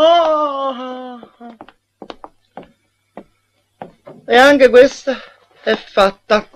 Oh, oh, oh. E anche questa è fatta.